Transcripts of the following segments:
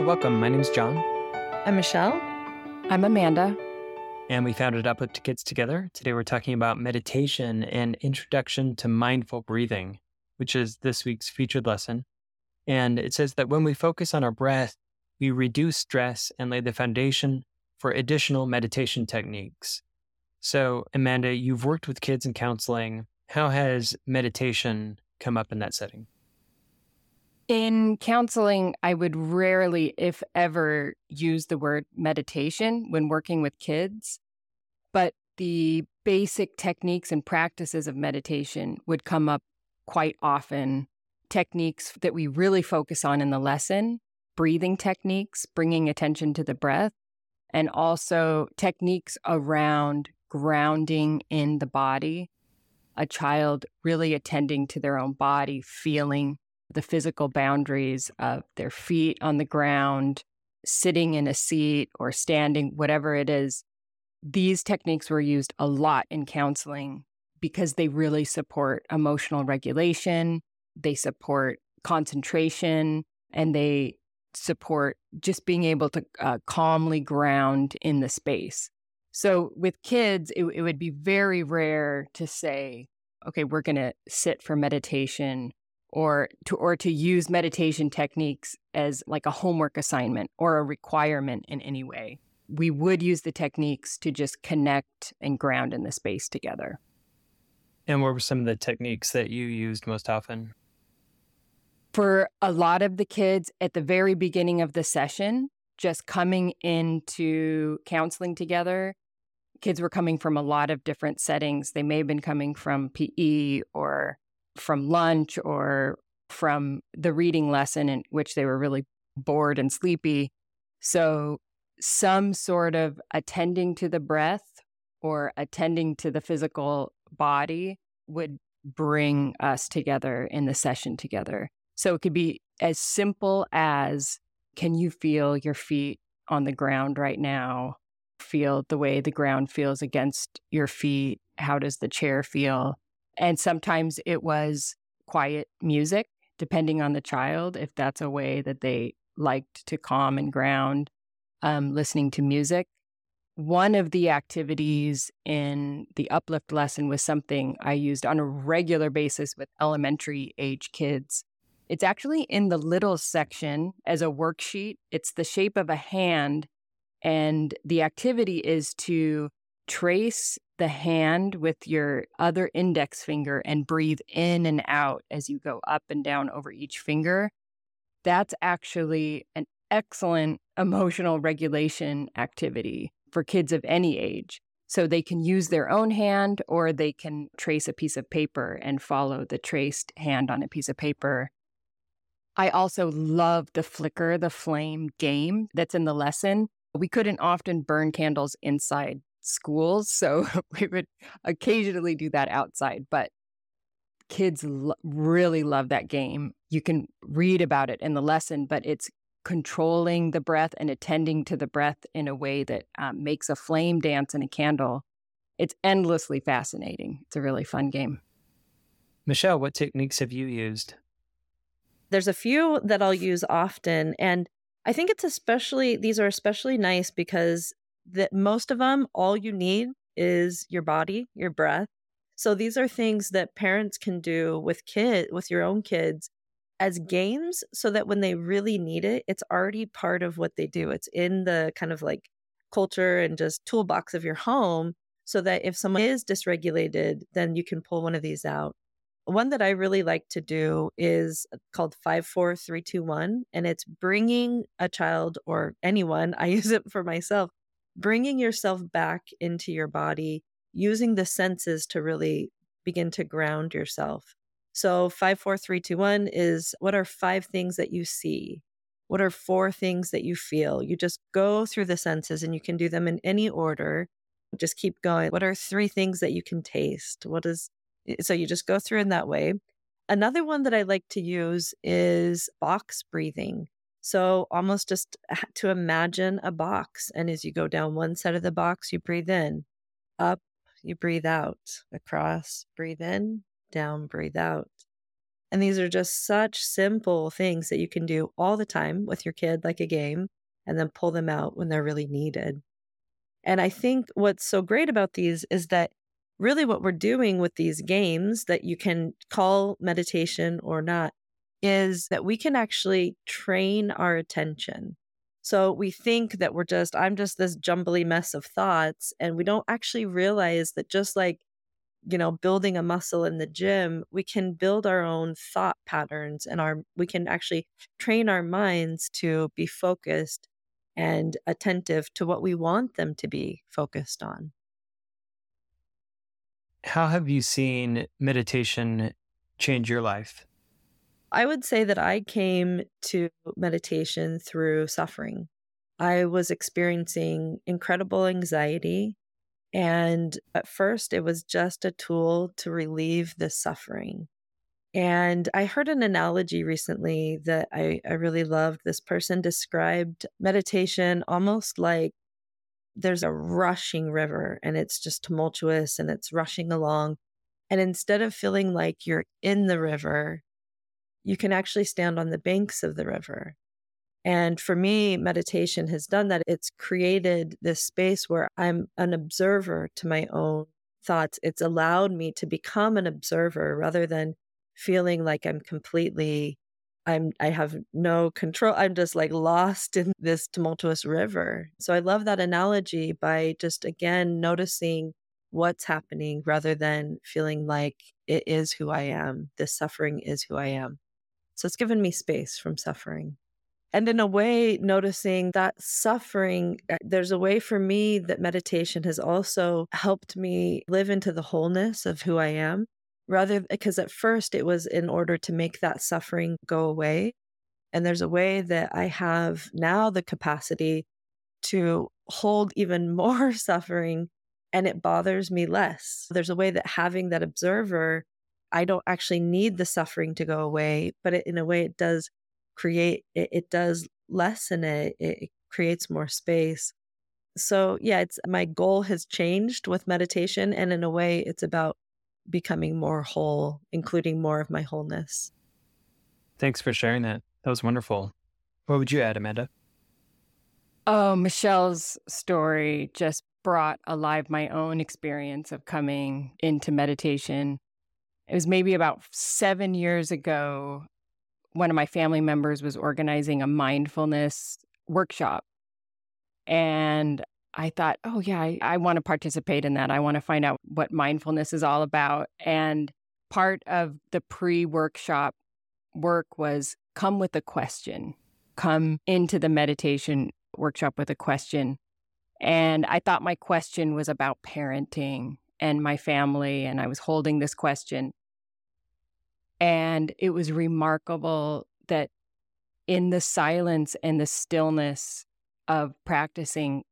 Hi, welcome. My name's John. I'm Michelle. I'm Amanda. And we founded Uplift Kids together. Today we're talking about meditation and introduction to mindful breathing, which is this week's featured lesson. And it says that when we focus on our breath, we reduce stress and lay the foundation for additional meditation techniques. So, Amanda, you've worked with kids in counseling. How has meditation come up in that setting? In counseling, I would rarely, if ever, use the word meditation when working with kids. But the basic techniques and practices of meditation would come up quite often. Techniques that we really focus on in the lesson, breathing techniques, bringing attention to the breath, and also techniques around grounding in the body. A child really attending to their own body, feeling the physical boundaries of their feet on the ground, sitting in a seat or standing, whatever it is. These techniques were used a lot in counseling because they really support emotional regulation, they support concentration, and they support just being able to uh, calmly ground in the space. So with kids, it, it would be very rare to say, okay, we're going to sit for meditation or to or to use meditation techniques as like a homework assignment or a requirement in any way. We would use the techniques to just connect and ground in the space together. And what were some of the techniques that you used most often? For a lot of the kids at the very beginning of the session, just coming into counseling together, kids were coming from a lot of different settings. They may have been coming from PE or from lunch or from the reading lesson in which they were really bored and sleepy. So, some sort of attending to the breath or attending to the physical body would bring us together in the session together. So, it could be as simple as can you feel your feet on the ground right now? Feel the way the ground feels against your feet. How does the chair feel? And sometimes it was quiet music, depending on the child, if that's a way that they liked to calm and ground, um, listening to music. One of the activities in the uplift lesson was something I used on a regular basis with elementary age kids. It's actually in the little section as a worksheet. It's the shape of a hand. And the activity is to trace the hand with your other index finger and breathe in and out as you go up and down over each finger. That's actually an excellent emotional regulation activity for kids of any age. So they can use their own hand or they can trace a piece of paper and follow the traced hand on a piece of paper. I also love the flicker the flame game that's in the lesson. We couldn't often burn candles inside schools. So we would occasionally do that outside, but kids lo- really love that game. You can read about it in the lesson, but it's controlling the breath and attending to the breath in a way that um, makes a flame dance in a candle. It's endlessly fascinating. It's a really fun game. Michelle, what techniques have you used? There's a few that I'll use often. And I think it's especially, these are especially nice because that most of them, all you need is your body, your breath. So these are things that parents can do with kid with your own kids as games so that when they really need it, it's already part of what they do. It's in the kind of like culture and just toolbox of your home so that if someone is dysregulated, then you can pull one of these out. One that I really like to do is called 54321 and it's bringing a child or anyone, I use it for myself, bringing yourself back into your body, using the senses to really begin to ground yourself. So, 54321 is what are five things that you see? What are four things that you feel? You just go through the senses and you can do them in any order. Just keep going. What are three things that you can taste? What is eh, so you just go through in that way. Another one that I like to use is box breathing. So almost just to imagine a box. And as you go down one side of the box, you breathe in, up, you breathe out, across, breathe in, down, breathe out. And these are just such simple things that you can do all the time with your kid, like a game, and then pull them out when they're really needed. And I think what's so great about these is that really what we're doing with these games that you can call meditation or not is that we can actually train our attention. So we think that we're just, I'm just this jumbly mess of thoughts. And we don't actually realize that just like you know building a muscle in the gym we can build our own thought patterns and our we can actually train our minds to be focused and attentive to what we want them to be focused on how have you seen meditation change your life i would say that i came to meditation through suffering i was experiencing incredible anxiety and at first, it was just a tool to relieve the suffering. And I heard an analogy recently that I, I really loved. This person described meditation almost like there's a rushing river and it's just tumultuous and it's rushing along. And instead of feeling like you're in the river, you can actually stand on the banks of the river and for me, meditation has done that. It's created this space where I'm an observer to my own thoughts. It's allowed me to become an observer rather than feeling like I'm completely I'm I have no control. I'm just like lost in this tumultuous river. So I love that analogy by just again noticing what's happening rather than feeling like it is who I am. This suffering is who I am. So it's given me space from suffering. And in a way noticing that suffering uh, there's a way for me that meditation has also helped me live into the wholeness of who i am rather because at first it was in order to make that suffering go away. And there's a way that i have now the capacity to hold even more suffering and it bothers me less. There's a way that having that observer i don't actually need the suffering to go away but it, in a way it does create it, it does lessen it it creates more space. So yeah it's my goal has changed with meditation and in a way it's about becoming more whole including more of my wholeness. Thanks for sharing that. That was wonderful. What would you add amanda? Oh michelle's story just brought alive my own experience of coming into meditation it was maybe about seven years ago one of my family members was organizing a mindfulness workshop. And I thought, oh, yeah, I, I want to participate in that. I want to find out what mindfulness is all about. And part of the pre workshop work was come with a question, come into the meditation workshop with a question. And I thought my question was about parenting and my family. And I was holding this question. And it was remarkable that in the silence and the stillness of practicing,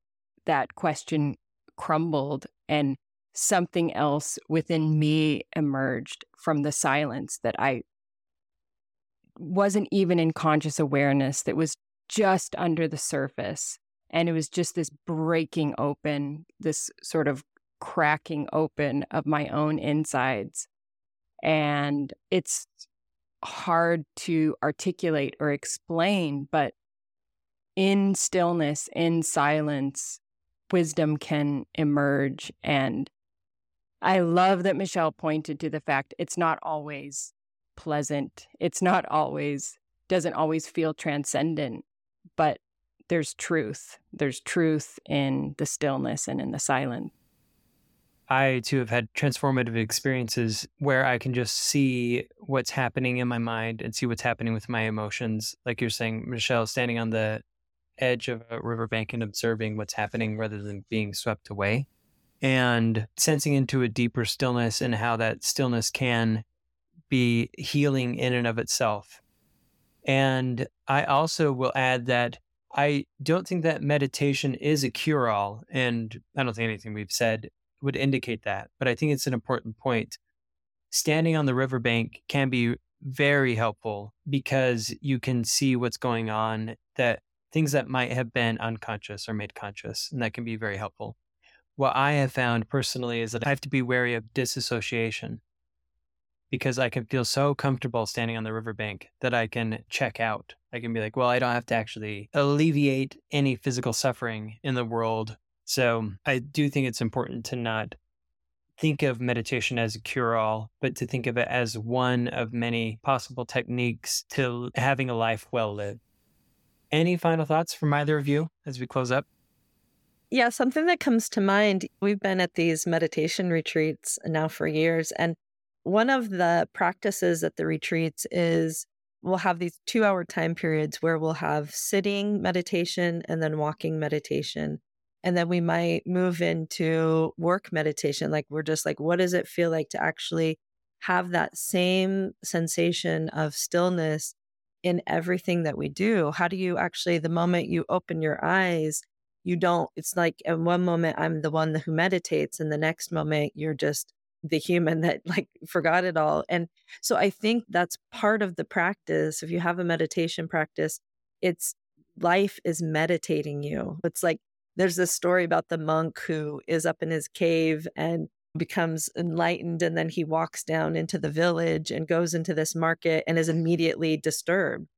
that question crumbled and something else within me emerged from the silence that I wasn't even in conscious awareness, that was just under the surface. And it was just this breaking open, this sort of cracking open of my own insides and it's hard to articulate or explain, but in stillness, in silence, wisdom can emerge. And I love that Michelle pointed to the fact it's not always pleasant. It's not always, doesn't always feel transcendent, but there's truth. There's truth in the stillness and in the silence. I too have had transformative experiences where I can just see what's happening in my mind and see what's happening with my emotions. Like you're saying, Michelle, standing on the edge of a riverbank and observing what's happening rather than being swept away and sensing into a deeper stillness and how that stillness can be healing in and of itself. And I also will add that I don't think that meditation is a cure all. And I don't think anything we've said would indicate that. But I think it's an important point. Standing on the riverbank can be very helpful because you can see what's going on that things that might have been unconscious are made conscious and that can be very helpful what i have found personally is that i have to be wary of disassociation because I can feel so comfortable standing on the riverbank that I can check out. I can be like, well, I don't have to actually alleviate any physical suffering in the world. So I do think it's important to not think of meditation as a cure all, but to think of it as one of many possible techniques to having a life well lived. Any final thoughts from either of you as we close up? Yeah, something that comes to mind we've been at these meditation retreats now for years. And one of the practices at the retreats is we'll have these two hour time periods where we'll have sitting meditation and then walking meditation. And then we might move into work meditation. Like, we're just like, what does it feel like to actually have that same sensation of stillness in everything that we do? How do you actually, the moment you open your eyes, you don't, it's like in one moment, I'm the one who meditates, and the next moment, you're just the human that like forgot it all. And so I think that's part of the practice. If you have a meditation practice, it's life is meditating you. It's like there's this story about the monk who is up in his cave and becomes enlightened and then he walks down into the village and goes into this market and is immediately disturbed.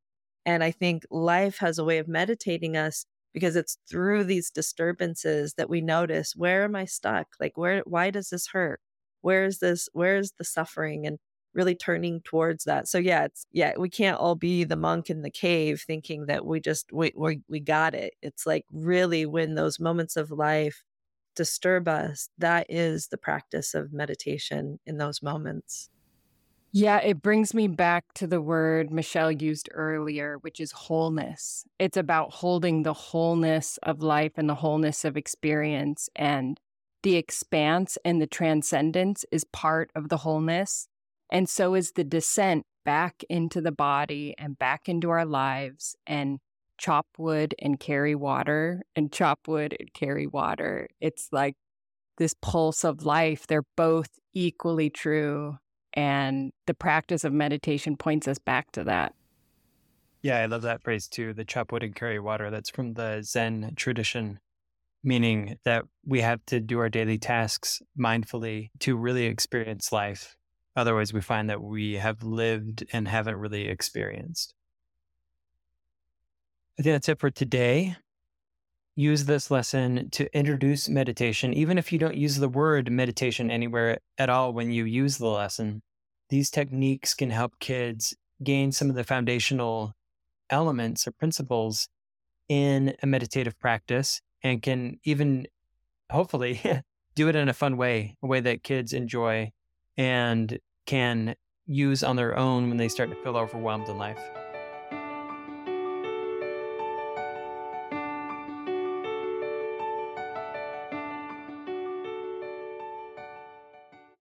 And I think life has a way of meditating us because it's through these disturbances that we notice where am I stuck? Like where why does this hurt? where is this where is the suffering and really turning towards that so yeah it's yeah we can't all be the monk in the cave thinking that we just we we, we got it it's like really when those moments of life disturb us that is the practice of meditation in those moments yeah, it brings me back to the word Michelle used earlier, which is wholeness. It's about holding the wholeness of life and the wholeness of experience. And the expanse and the transcendence is part of the wholeness. And so is the descent back into the body and back into our lives and chop wood and carry water and chop wood and carry water. It's like this pulse of life. They're both equally true. And the practice of meditation points us back to that. Yeah, I love that phrase too the chop wood and carry water. That's from the Zen tradition meaning that we have to do our daily tasks mindfully to really experience life. Otherwise, we find that we have lived and haven't really experienced. I think that's it for today. Use this lesson to introduce meditation, even if you don't use the word meditation anywhere at all when you use the lesson. These techniques can help kids gain some of the foundational elements or principles in a meditative practice and can even hopefully do it in a fun way, a way that kids enjoy and can use on their own when they start to feel overwhelmed in life.